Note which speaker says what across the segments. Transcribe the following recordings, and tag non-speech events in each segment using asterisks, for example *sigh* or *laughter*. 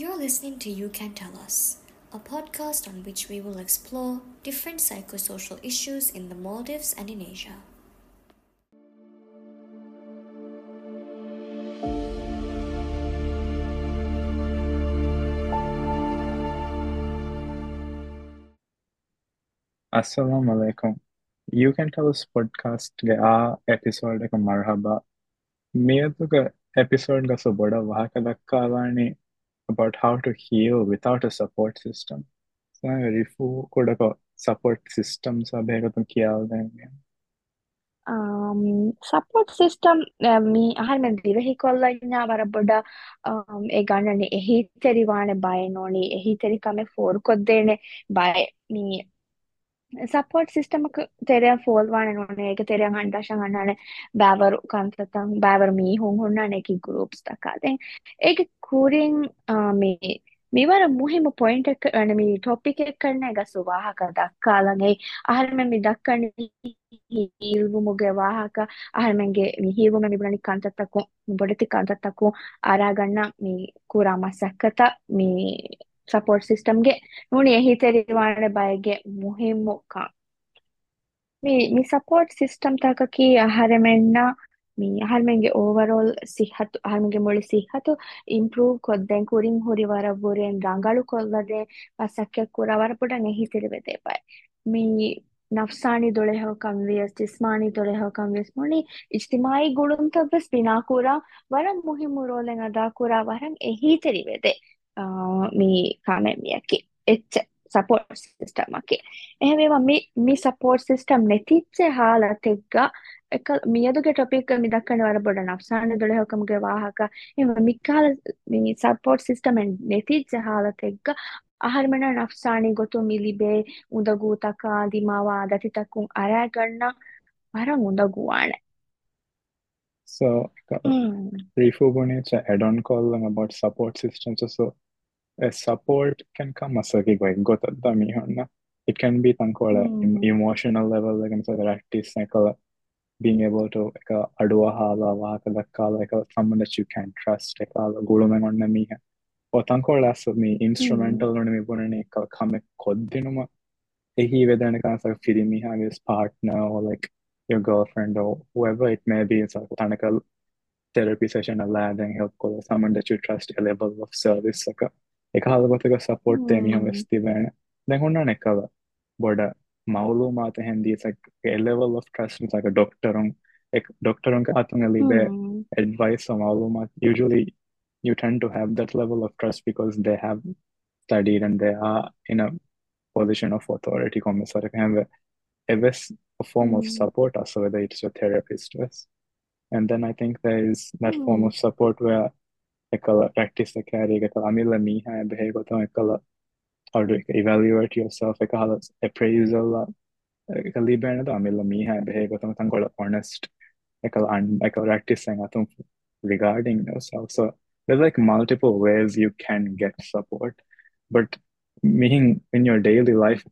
Speaker 1: You're listening to You Can Tell Us, a podcast on which we will explore different psychosocial issues in the Maldives and in Asia.
Speaker 2: Assalamu alaikum. You Can Tell Us podcast ga episode එක මරහබා මේතුක episode ග සුබොඩ වහක දක්කාවානේ about how to heal without a support system. So, Rifu could have support systems abhegatan kiyal danne.
Speaker 3: um, support system මී අහල්ම දිරහි කොල්ලඥා වරබොඩ ඒ ගන්නන එහිතෙරිවාන බය නෝනී එහිතෙරිකම ෆෝර් කොද්දේන බය මී සපෝට් සිස්ටම තෙරයන් ෆෝල්වාන නොන එක තෙරයන් හන්ඩශන් අන්නන බෑවරු කන්තතන් බෑවර මීහුන් හොන්නන එක ගරුප්ස් තකාදෙන් ඒක කූරින් මේ මෙවර මුහිම පොයින්ට වන මේ ටොපික කරන එක සුවාහක දක්කාලගේ අහරම මි දක්කන හීල්වුමුගේ වාහක අහරමගේ හිල්වුම මිබලනි කන්තත්තකු බොඩති කන්තත්තකු ආරාගන්න මේ කුරා මසක්කත මේ ಸಪೋರ್ಟ್ ಸಿಸ್ಟಮ್ಗೆ ನೋಡಿ ಹಿತರಿವಾಣ ಬಾಯಿಗೆ ಮುಹಿಮ್ಮು ಕಾ mi mi support system takaki aharemenna mi aharmenge overall sihhatu aharmenge moli sihhatu improve kodden kurin huri wara buren rangalu kollade pasakke kura wara pudan ehitiri vede pai mi nafsani dole ho kamvies jismani dole ho kamvies moni ijtimai gulun tabbas bina kura waram muhimu మీ කානැමියකි එච්ච support system එකේ. එහෙමවා මි support system නැතිච්චේ හාලතෙක්ගා එක මියදුගේ topic මිදක්කන වර බොඩ නක්සාන දොළහොකමගේ වාහක. එම මිකාල support සිිස්ටමෙන් නැතිච්ච හාලතෙක්ග අහර්මන නක්සානය ගොතු මිලිබේ උදගූතකා දිමවා දතිතකුන් අරෑගන්න වර උඳගුවානේ.
Speaker 2: So, mm. Rifu Bunich add-on call about support systems. So, a support can come as a gig gota mihonna. It can be tankola mm. emotional level, like I'm saying, practice like being able to like adua hala waka dakka like someone that you can trust like gulumen onna miha. or tankola as me instrumental mm. me bunane kame koddinuma ehi vedana kansa firi miha his partner or like your girlfriend or whoever it may be, it's like kind a therapy session, a landing help call, or someone that you trust a level of service. Like, like how about like a support hmm. team you must give? Then who knows? Like, but a Maalu mathe hindi it's like a level of trust. It's like a doctor on, like doctor on ka atong alibe advice or maulu. Usually, you tend to have that level of trust because they have studied and they are in a position of authority. Come sa rekhenge හැම එවස් a form of support also whether it's your therapist and then I think there is that form of support where එකල practice එක හරි එක අමිල්ල මීහ බෙහෙගොතම එකල අඩු එක evaluate yourself එක හල appraisal එක ලිබෑනද අමිල්ල මීහ බෙහෙගොතම තංකොල honest එකල අන් එක practice එක අතුම් regarding yourself so there's like multiple ways you can get support but meaning in your daily life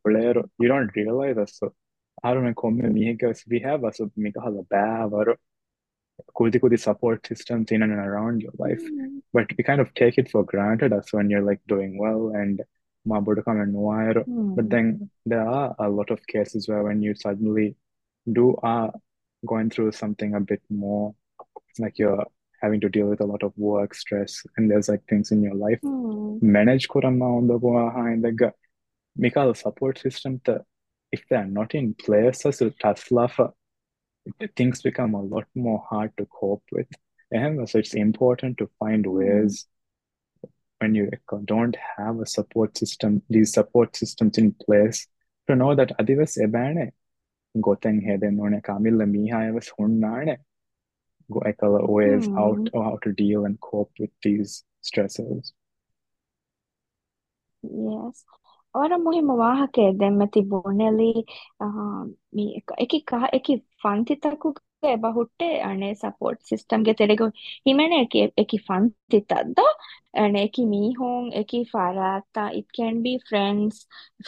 Speaker 2: you don't realize that so I don't know because we have a so mika hala bad Kudi Kudi support systems in and around your life. Mm. But we kind of take it for granted as when you're like doing well and Mabudakam and. Mm. But then there are a lot of cases where when you suddenly do are going through something a bit more like you're having to deal with a lot of work stress and there's like things in your life. Mm. Manage kurama on the Mikal support system if they're not in place as a Tesla things become a lot more hard to cope with. And so it's important to find hmm. ways when you don't have a support system, these support systems in place to know that adivas ebane goten heden none kamilla miha evas hunnane go ekala ways mm. how to, how to deal and cope with these stressors.
Speaker 3: Yes. Ahora muhimu waxa quede me තිබුණෙලි මේ එක එක එක ෆන්තිතකුගේ බහුට්ටේ අනේ support සිස්ටම්ගේ තෙරෙගු හිමන එක එක ෆන්තිතද්ද අනේ එක මීහුන් එක ෆරාත්තා it can be friends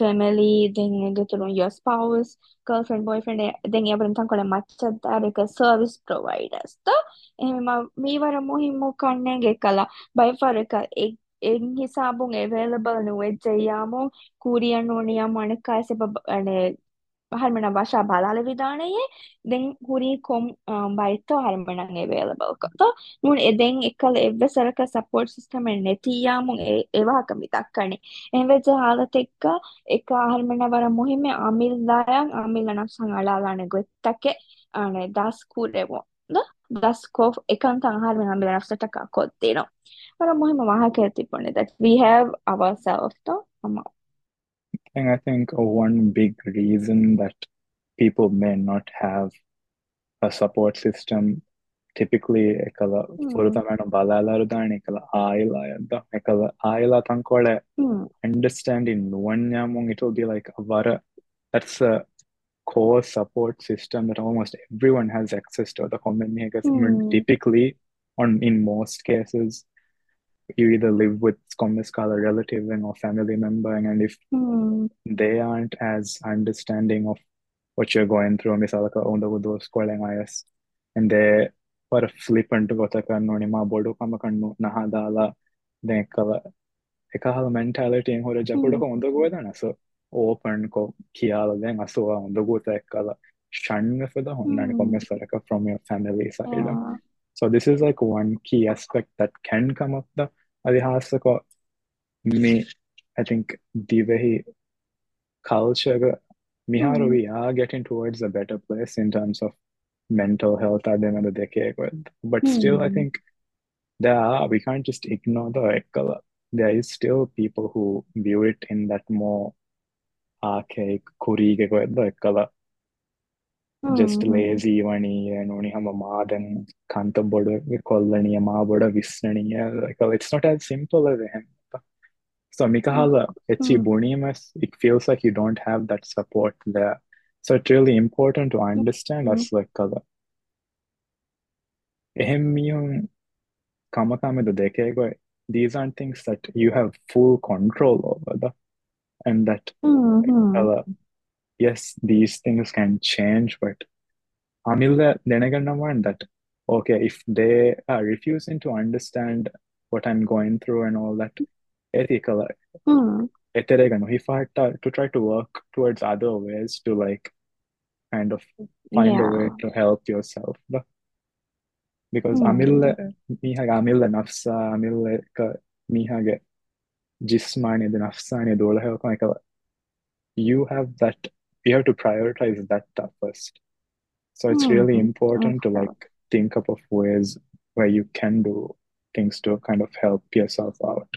Speaker 3: family then ගෙතුරුන් your spouse girlfriend boyfriend then යබරන් තංකොල මච්චද්දා එක service providers ද එහෙම මේවර මුහිමු කන්නේ ගෙකලා by for එක එන්හිසාබුන් available නුවෙච්ච යාමුන් කූරියන් ඕනියම් අනකාසෙබ හල්මන වශා බලාල විධානයේ දෙන් හුරිකොම් බයිතෝ හල්මනන් ඒවේලබල්කත මුන් එදෙන් එකල එවසරක සපෝට් සිිස්ටමෙන් නැතියාමුන් ඒවාක මිතක් කනේ එවෙජ හාලත එක්ක එක හල්මන වර මුහිම අමිල්දායන් අමිල්ලනම් සං අලාලාන ගොත්තකේ අනේ දස්කූරෙවෝ thus cough ekantang har minam bilanafsata ka kottino mara muhimma maha keltiponne that we have ourselves to amma
Speaker 2: and i think one big reason that people may not have a support system typically ekala furutamana balalaru dani ekala aila yadda ekala aila tankole understanding one yamung it will be like avara that's a core support system that almost everyone has access to the common mm. typically on in most cases you either live with a relative or family member and if
Speaker 3: mm.
Speaker 2: they aren't as understanding of what you're going through misalaka onda those calling is and they were flippant gotaka noni ma bodu kama kannu nahadala then kala එකහල mentality en hore jakuda ko onda goedana so open ko kiala then aswa onda gota ekkala shanna for the honnani kommesaraka from your family side so this is like one key aspect that can come up the අධිහාසක මේ I think Dhivehi culture මිහාර we are getting towards a better place in terms of mental health අදනද දෙකේකොත් but still I think there are we can't just ignore the ekala there is still people who view it in that more आंखें குறி के कोई ದಕ್ಕಲ just ಹ್ಮ್ lazy ವಣಿ ನೋಣಿ ಹಮ Madan ಕಾಂತ ಬಡ ಕೊಲ್ಲಣಿಯ ಮಾ ಬಡ ವಿಸ್ನಣಿಯ it's not as simple as him. So Mikahal, Echi hmm. Bonimas, it feels like you don't have that support there. So it's really important to understand hmm. us like these aren't things that you have full control over and that
Speaker 3: mm-hmm.
Speaker 2: uh, yes, these things can change, but Amila one that okay, if they are refusing to understand what I'm going through and all that, ethical
Speaker 3: mm.
Speaker 2: if I to try to work towards other ways to like kind of find yeah. a way to help yourself. Because Amila mihaga Amila nafsa Amila ka mihaga jismani the nafsani dola you have that you have to prioritize that stuff first. So it's mm-hmm. really important okay. to like think up of ways where you can do things to kind of help yourself out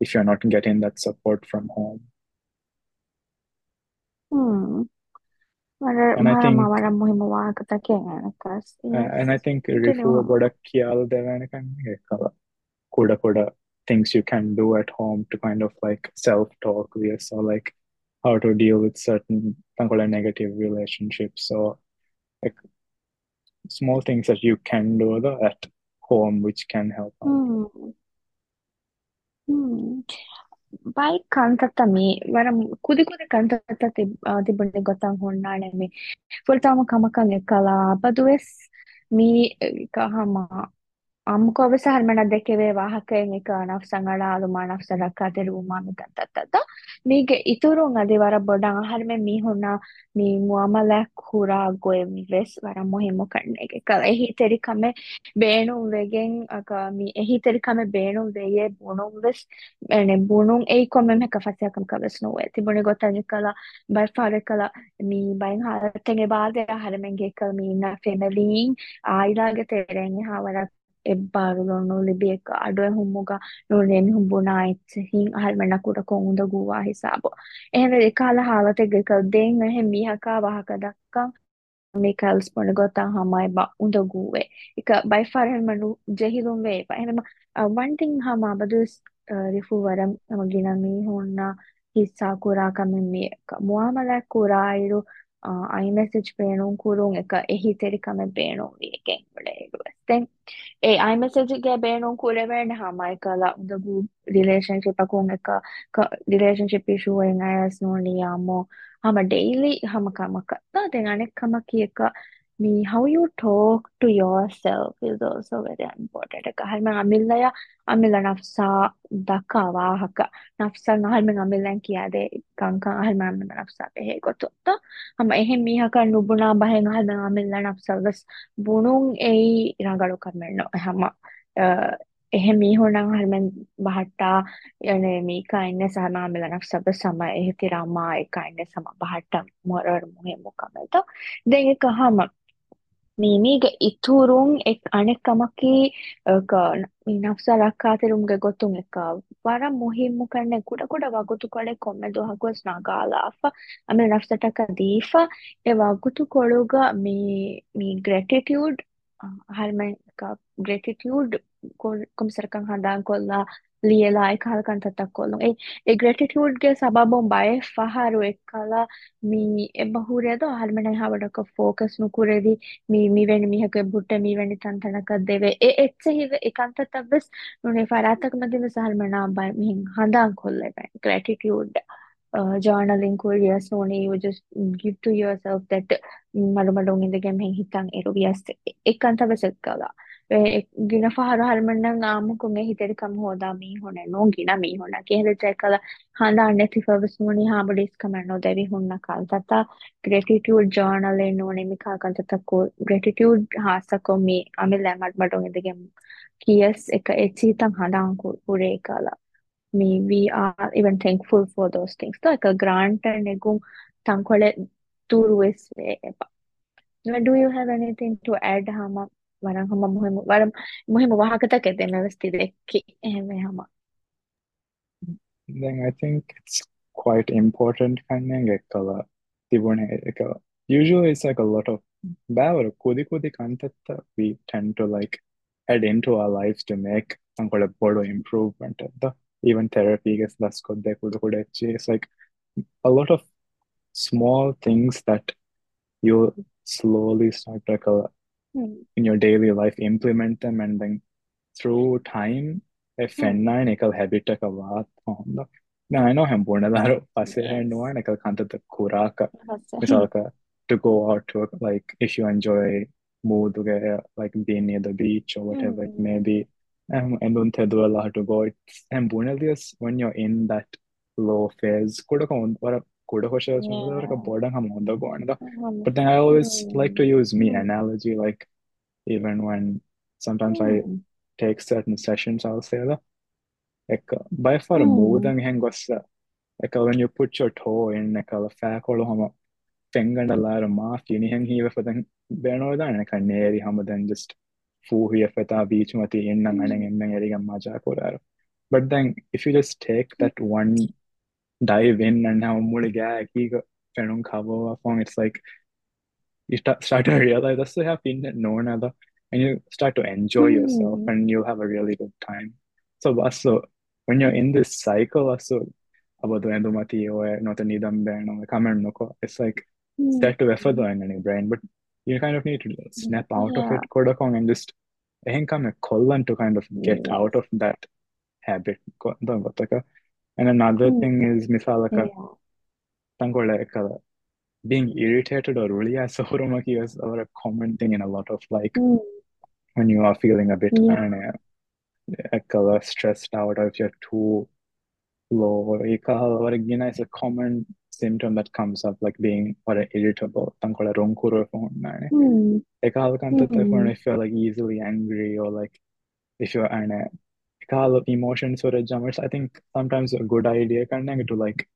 Speaker 2: if you're not getting that support from home.
Speaker 3: Hmm.
Speaker 2: And I think and I think goda kiyal devanakam kuda kuda things you can do at home to kind of like self talk this or like how to deal with certain kind negative relationships or like small things that you can do at home which can help out.
Speaker 3: Hmm. Hmm. ಬಾಯಿ ಕಾಣ್ತತ್ತಮ್ಮಿ ವರಂ ಕುದಿ ಕುದಿ ಕಾಣ್ತತ್ತತಿ ದಿಬ್ಬಂಡಿ ಗೊತ್ತಾಂಗ ಹೊಣ್ಣಾಣೆಮ್ಮಿ ಫುಲ್ ತಾಮ ಕಮಕ ನೆಕ್ಕಲ ಬದುವೆಸ್ ಮೀ ಕಹಮ ಅಮ್ಕೋಬಸಹರ್ಮಣ ದೆಕ್ಕೆವೆ ವಾಹಕೇನಿಕ ನಫ್ಸಂಗಳ ಅಲುಮಾ ನಫ್ಸ ರಕ್ಕ ತೆರುವುಮಾ ಮಿತಂತತ್ತದ ಮೀಗೆ ಇತುರುಂಗ ದಿವರ ಬೊಡಂಗ ಹರ್ಮೆ ಮೀ ಹುಣ್ಣ ಮೀ ಮುಅಮಲ ಕುರ ಗೊಯ್ ವೆಸ್ ವರ ಮೊಹಿಮು ಕಣ್ಣೆಗೆ ಕ ಎಹಿ ತೆರಿ ಕಮೆ ಬೇಣು ವೆಗೆನ್ ಅಕ ಮೀ ಎಹಿ ತೆರಿ ಕಮೆ ಬೇಣು ವೆಯೆ ಬುಣು ವೆಸ್ ಎನೆ ಬುಣು ಎಯಿ ಕೊಮ್ಮೆ ಮೆಕ ಫಸ್ಯ ಕಂ ಕವೆಸ್ ನೋವೆ ತಿಬುಣಿ ಗೊತ್ತನೆ ಕಲ ಬೈ ಫಾರೆ ಕಲ ಮೀ ಬೈ ಹಾರತೆಗೆ ಬಾದೆ ಹರ್ಮೆಂಗೆ ಕಲ ಮೀ ನ ಫ್ಯಾಮಿಲಿ ಆಯ್ಲಾಗೆ ತೆರೆಂಗೆ ಹಾವರ ebbaro libeka adwe humuga nuren humbuna itse hin ahalmena kuta konda guwa hisabo ehne dekala halate gekal den ehe mihaka wahaka dakka මේකල්ස් පොන ගොතා හමයි බ උඳගුවේ එක බයිෆාරහන් මනු ජෙහිලුම් වේ බ එහෙම වන්ටිං හම බදුස් රිෆු වරම් මගිනමී හොන්න හිස්සා කුරා කමෙන් මියක මුවාමලක් කුරායිරු iMessage පේනුම් කුරුන් එක එහි තෙරිකම බේනුම් වියකෙන් වලේගස්තෙන් ඒ iMessageගේ බේනුම් කුරවෙන්න හමයි කලා උදබු රිලේෂන්ශිප අකුන් එක රිලේෂන්ශිප් ඉෂුවෙන් අයස් නෝලියාමෝ. හම ඩෙයිලි හම කමකත්තා දෙ අනෙක් කමකි එක me how you talk to yourself is also very important. එක හරිම අමිල්ලය අමිල්ල නෆ්සා දකා වාහක. නෆ්සා හරිම අමිල්ලන් කියාදේ. කංකං හරිම අමිල්ල නෆ්සා පෙහෙ ගොතොත්ත හම එහෙ මීහක නුබුනා බහෙන් හරිම අමිල්ල නෆ්සා වස් බුණුන් එයි රඟලු කමෙන්නෝ හම එහෙ මීහුණන් හරිම බහට්ටා යනේ මීකා ඉන්න සහම අමිල්ල නෆ්සා බස් සම එහෙ තිරාමා එකා ඉන්න සම බහට්ටා මොරර් මුහෙ මොකමෙත දෙන් එක හම ನೀನೀಗ ಇತ್ತೂರುಂ ಎಕ್ ಅಣೆಕಮಕಿ ನಫ್ಸ ರಕ್ಕಾತಿರುಂಗೆ ಗೊತ್ತುಂಗೆಕ ವರ ಮುಹಿಮ್ಮು ಕಣ್ಣೆ ಕುಡ ಕುಡ ವಗುತುಕೊಳೆ ಕೊಮ್ಮೆದು ಹಗುವಸ್ ನಗಾಲ ಅಫ ಆಮೇಲೆ ನಫ್ಸ ಟಕ ದೀಫ ಎ ವಗುತುಕೊಳುಗ ಮೀ ಮೀ ಗ್ರೆಟಿಟ್ಯೂಡ್ ಹರ್ಮೆ ಗ್ರೆಟಿಟ್ಯೂಡ್ ಕೊಮ್ಸರಕಂ ಹಂದಾಂಕೊಲ್ಲ ලියලා එකහල් කන්ටටක් කොල්ලො ඒ ග්‍රටිටියුඩ්ගේ සබබොම්බය ފަހަރު އެއްކަލާ މީ އެބަހުރޭދ ހަރުމެނެ ހަވަޑަކަ ފޯކަސް ނުކުރެވި މީ މިވެނި މިހަކެ ބުއްޓ މީވެނި ތަންތަނަކަށް ދެވެ އެ އެއްޗެހިވެ އެކަންތައްވެސް ނުނެ ފަރާތަކަ މަދިވެސް ހަރުމެނާ ބަ މިހެން ހަނދާން ކޮށްލެވެ gratitude journaling careers only you just give to yourself that malumalong in the game hing hitang erovias ekanta vesakala ගිනපහරු හරමන්නම් ආමුකුගේ හිතරිකම් හෝදා මීහොනෙනෝ ගින මීහොන කියහෙලචැකල හඳාන්න සිෆවස්මුණි හාබඩිස් කමන්නෝ දැවි හොන්න කල්තත ග්‍රටිටියුඩ් ජර්නල් එනෝනෙමිකා කල්තතකෝ ග්‍රටිටියුඩ් හාසකෝ මේ අමි ලැමට් බටොන් එදගෙම් කියස් එක එච්චීතම් හඳාංකු පුරේ කලා. මේ we are even thankful for those things. to එක grant නෙගුම් තංකොල තුරුවෙස් වේපා. Do you have anything to add hama? بعدين هم مهم بعدين مهم بقى حاجة كانت إن أنا استدعي
Speaker 2: Then I think it's quite important kind of like kala tibune like uh, usually it's like a lot of bavara kodi kodi kantatta we tend to like add into our lives to make some kind of bodo improvement the even therapy gets less good they could could actually it's like a lot of small things that you slowly start like
Speaker 3: uh,
Speaker 2: in your daily life implement them and then through time එෆෙන්න්නයි එකල් habit එක වාත් හොඳ නයනෝ හැම්පුර්ණදාර පසේ හැන්නවා එකල් කන්තත කුරාක මිසාල්ක to go out to like if you enjoy mood like being near the beach or whatever it may be um, and don't tedwala to go it's and when you're in that low phase kuda Yeah. like a. But then I always like to use me analogy, like even when sometimes mm. I take certain sessions, I'll say that. Like by far modang hengosa. Like when you put your toe in like a fact, or homo fengandala or maaf, you need hang here for then beno than like a neri just foo here for the beach mati in and and and and and but then if you just take that one dive in and how මුලි ගෑකීක පෙනුම් කවවා phone it's like you start, start to *laughs* realize that's so happy no another and you start to enjoy mm. yourself and you'll have a really good time so also when you're in this cycle also about the endomati or not any them comment it's like
Speaker 3: mm.
Speaker 2: start to effort in any brain but you kind of need to snap out
Speaker 3: yeah.
Speaker 2: of it kodakong and just එහෙන් කම කොල්ලන් to kind of get
Speaker 3: yeah.
Speaker 2: out of that habit and another
Speaker 3: mm.
Speaker 2: thing is misalaka
Speaker 3: yeah.
Speaker 2: tangola ekala being irritated or really soromaki is a common thing in a lot of like
Speaker 3: mm.
Speaker 2: when you are feeling a bit
Speaker 3: yeah.
Speaker 2: uh, ekala stressed out or if you're too low or ekala is a common symptom that comes up like being or irritable tankola ronkuro phone
Speaker 3: mm.
Speaker 2: kantata
Speaker 3: Mm.
Speaker 2: if you're like easily angry or like if you're an ekala emotions or jammers i think sometimes a good idea kind of to like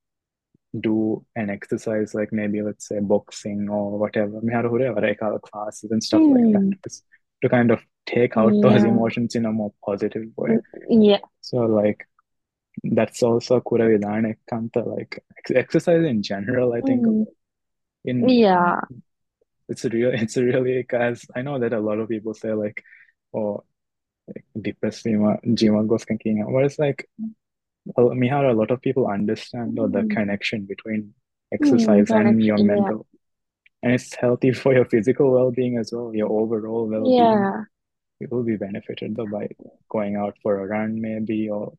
Speaker 2: do an exercise like maybe let's say boxing or whatever me har hore ekala classes and stuff like that
Speaker 3: Mm.
Speaker 2: just to kind of take out those emotions in a more positive way
Speaker 3: Yeah.
Speaker 2: so like that's also kura vidana kanta like exercise in general i think
Speaker 3: Mm.
Speaker 2: in
Speaker 3: Yeah.
Speaker 2: it's real it's really because i know that a lot of people say like oh depressed Jima goes thinking. Whereas like Mihara, a lot of people understand mm-hmm. the connection between
Speaker 3: mm-hmm,
Speaker 2: exercise mm-hmm. and your
Speaker 3: mental. Yeah.
Speaker 2: And it's healthy for your physical well being as well, your overall well being.
Speaker 3: Yeah.
Speaker 2: You will be benefited though by going out for a run maybe or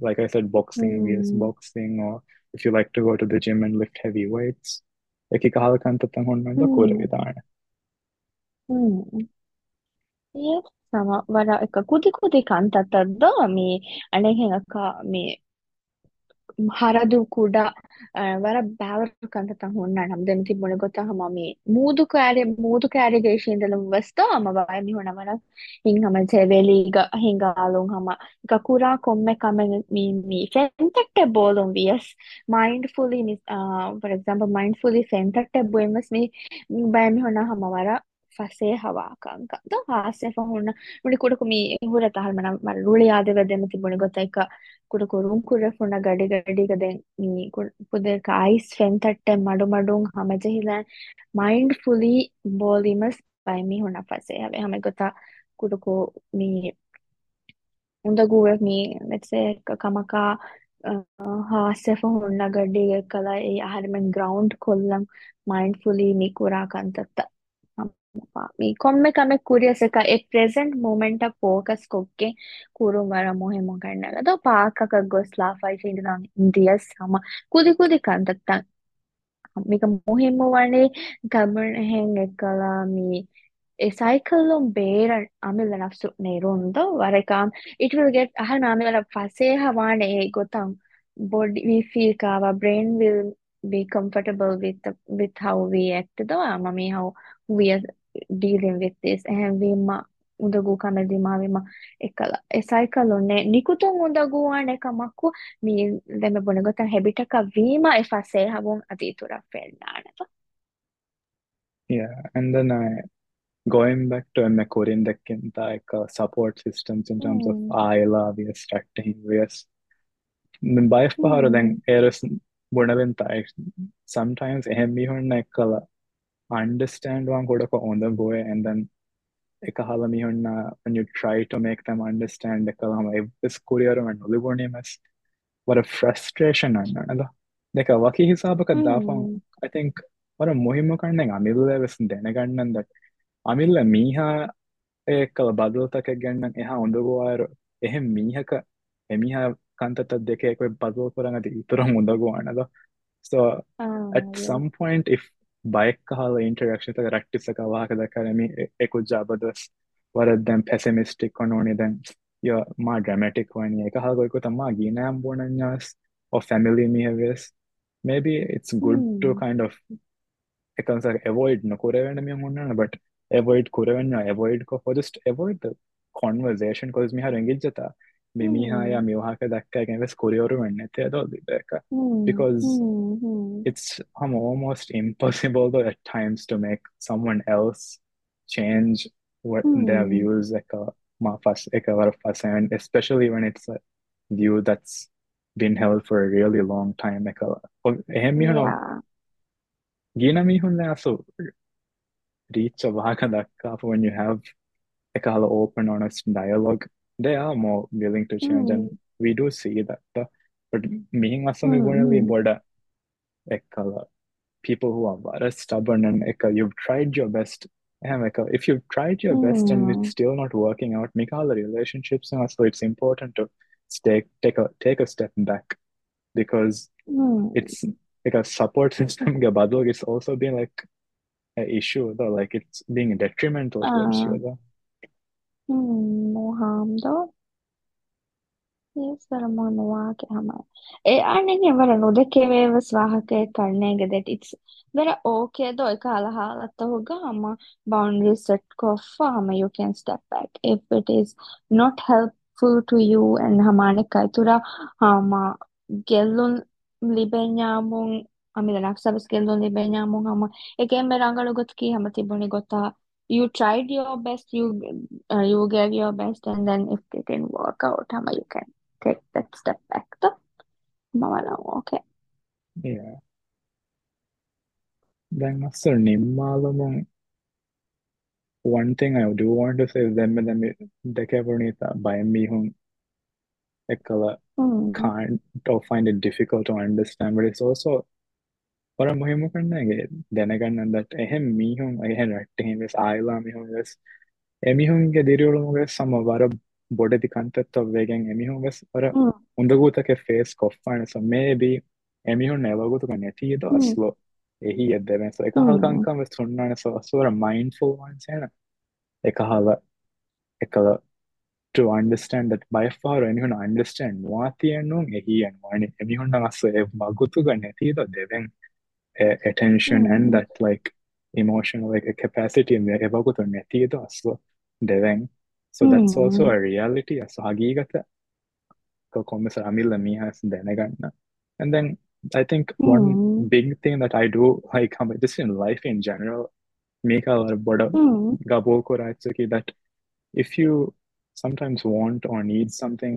Speaker 2: like I said, boxing
Speaker 3: mm. Mm-hmm.
Speaker 2: is boxing or if you like to go to the gym and lift heavy weights. Like mm-hmm.
Speaker 3: mm-hmm. Yes, その、わら、か、くてくてかんたたど、み、あねへんか、み、හරදු කුඩා වර බෑවර කඳතන් හොන්නනම් දෙන තිබුණ ගොතහම මේ මූදු කෑරේ මූදු කෑරේ දේශීන්දලම් වස්තාම වය මිහුණමන ඉංහම සෙවෙලීග හිංගාලුන් හම එක කුරා කොම්මෙ කමෙන් මී ෆෙන්තක්ට බෝලුම් වියස් මයින්ඩ්ෆුලි for example mindfully ෆෙන්තක්ට බොයමස් මේ බය මිහුණ හම වර ఫసేహవాకాంక హాస్యఫహున్న నుండి కుడుకు మీ హురతహల్ మన మన రుళి ఆదేవదేమ తిబుని గొతైక కుడుకు రుంకురఫున్న గడి గడిగ దెన్ మీ పుదేక ఐస్ ఫెంతట్టె మడు మడుం హమజహిలన్ mindfully bolimas by mi hona fase have hame gota kuduko mi undagu mi let's say kamaka హాస్యఫ ఉన్న గడ్డి కల ఈ ఆహారం గ్రౌండ్ కొల్లం మైండ్ఫుల్లీ మీ కూరాకంత ಕುರಾ ಕಂತತ್ತ mi komme kame curious ka e present moment a focus kokke kurum wara mohimo kannala do paaka ka gos la fai chindina indias sama kudi kudi kantatta mika mohimo wane kamun hen ekala mi e cycle lon beeran amila nafsu ne rondo warekam it will get ahal amila faseha wane e gotam body we feel ka our brain will be comfortable with the, with how we act though mami how we are dealing with this ඇහැම්වීම උදගූ කමැදිමාවීම එකලා එසයිකලොන්නේ නිකුතුන් උදගූවාන එකමක්කු මී දෙම බොනගොතන් හැබිටක වීම එෆසේ හබුන් අතීතුරක් වෙන්නානක
Speaker 2: Yeah, and then I going back to my Korean dekinta like uh, support systems in terms mm. of Ayla, we are starting, we are then by far then Eris Bunavin sometimes Ehemi Horn Ekala understand one kodako on the go and then එකහල මිහන්න when you try to make them understand එකහම එස් කුරියරම නොලිබෝනීමස් වර frustration අන්නනද දෙක වකි හිසාපක දාපම් I think වර මුහිම කන්නෙන් අමිල්ල වෙසින් දැනගන්නන්ද අමිල්ල මීහා ඒකල බදලතක ගන්න එහා උඳගවාර එහෙම මීහක එමිහා කන්තත දෙකෙක් බදල් කරගති ඉතුරම් උඳගවානද so
Speaker 3: ah,
Speaker 2: at some point if බයික්හල ඉන්ටරක්ෂත රක්ටිසක වාහකද කරමි එකුජාබදස් වරදැම් පැසමිස්ටික් කොනෝනි දැන් ය මා ඩ්‍රමටික් වනි එක හගොයකු තමා ගීනෑම් බොනඥස් or family behaviors. Maybe it's good mm. to kind of එකස avoid නොකරවෙන්න මිය මුන්නන but avoid කරවෙන්න avoid ko for just avoid the conversation cause Mimiha yeah Mioha ka dakka against Koryoru mannete ado idaka because it's um, almost impossible though at times to make someone else change what their views like a fuss and especially when it's a view that's been held for a really long time like a
Speaker 3: yeah.
Speaker 2: Gina mihun so reach a waka when you have like a open honest dialogue they are more willing to change
Speaker 3: mm.
Speaker 2: and we do see that the, but being asami mm. border ekala people who are very stubborn and eka you've tried your best eka if you've tried your mm. best and it's still not working out mikala relationships and so it's important to stay take a take a step back because
Speaker 3: mm.
Speaker 2: it's like a support *laughs* system gabadog is also being like an issue though like it's being detrimental
Speaker 3: uh.
Speaker 2: towards you though
Speaker 3: Hmm, Muhammed. Yes, Ramanwa ke hamara. එයා නෙමෙයි වර නොදකේව ස්වාහකය කරන්නේ that it's වර okay though එක අලහලත් හොග හම boundary set කොෆාම you can step back if it is not helpful to you and හමානේ කයිතුරා හම ගෙල්ලුන් ලිබෙඤාමුන් අමිල ලක්ෂවස් ගෙල්ලුන් ලිබෙඤාමුන් හම එකෙන් මෙරංගලුගත් කී හම තිබුණි ගොතා you tried your best you uh, you gave your best and then if it didn't work out hama you can take that step back though mama no okay
Speaker 2: yeah දැන් අස්සර නිම්මාලමුන් one thing I do want to say is them them දෙකපුණීත බයෙන් මිහුන් එකල
Speaker 3: mm.
Speaker 2: can't or find it difficult to understand but it's also හොර මොහෙම කන්නගේ දැනගන්නදට එහෙම මීහුන් එහෙ රට්ටහෙමස් ආයලා මිහුන්ගස් එමිහුන්ගේ දිරියුළුමුගේ සමවර බොඩති කන්තත්වවේගෙන් එමිහුන්ගස් වර උඳගූතක face කොෆ්ානස මේබී එමිහුන් නැවගුතුක නැතිීද අස්ලෝ? එහි එදවෙන්ස එක හල්කංකම සුන්නාන සවස්වර මයින් ෆෝවන්සේන එක හල එකල to understand that by far anyone understand වා තියනුම් එහි අන්වානි එමිහුන් අස්ස මගුතු ගන්න ඇතිීද දෙවෙන්. attention mm-hmm.
Speaker 3: and
Speaker 2: that like emotional like capacity එවකුතු නැතිද also. දෙවැන් so that's mm-hmm.
Speaker 3: also
Speaker 2: a reality අස්ව හගීගත කොකොම සරමිල්ල මීහස් and then I think one
Speaker 3: mm-hmm.
Speaker 2: big thing that I do like just in life in general make our boda gaboko raitsuki that if you sometimes want or need something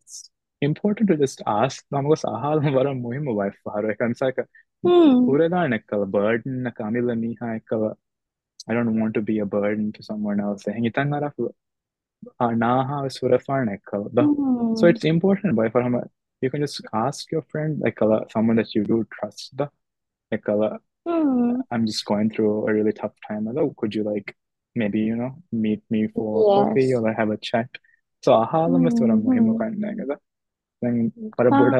Speaker 2: it's important to just ask. නමුක සහල් වර මුහිම වයිෆාර
Speaker 3: එකන්සක
Speaker 2: Huragan ekkala, burden kamila miha ekkala. I don't want to be a burden to someone else. Hengitangara it's surafan ekkala. So it's important, By far. You can just ask your friend, like uh, someone that you do trust, like
Speaker 3: uh, hmm.
Speaker 2: I'm just going through a really tough time. Oh, could you like maybe you know meet me for coffee or have a chat? So ahala mm-hmm. පරබොඩ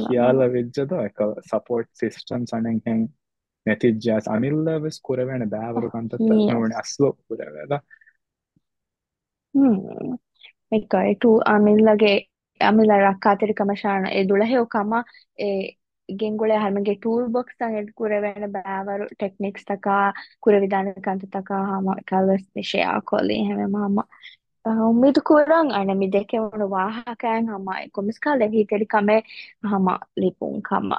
Speaker 2: කියයාල වෙච්ජද
Speaker 3: එක
Speaker 2: support system සනහෙන්
Speaker 3: නැතිජ්ජාස් අනිල්ලවෙස් කුරවෙන දෑවරු කන්තත්වන අස්ලෝ පුරවෙලා එකටු අමිල්ලගේ අමිල රක්කාතෙරි කමශාන ඒ දුළහෙෝ කම ගෙංගොල හමගේ tool box සඟට කුරවෙන බෑවරු techniques තකා කුරවිධාන කන්ත තකා හම කල්වස් නිශයා කොලේ හැම මම உமிதுக்குறோம் ஆனா மிதக்கே ஒரு வாஹகாயன் ஹமா கொமிஸ்கால ஹீட்டடி கமே ஹமா லிபும் கமா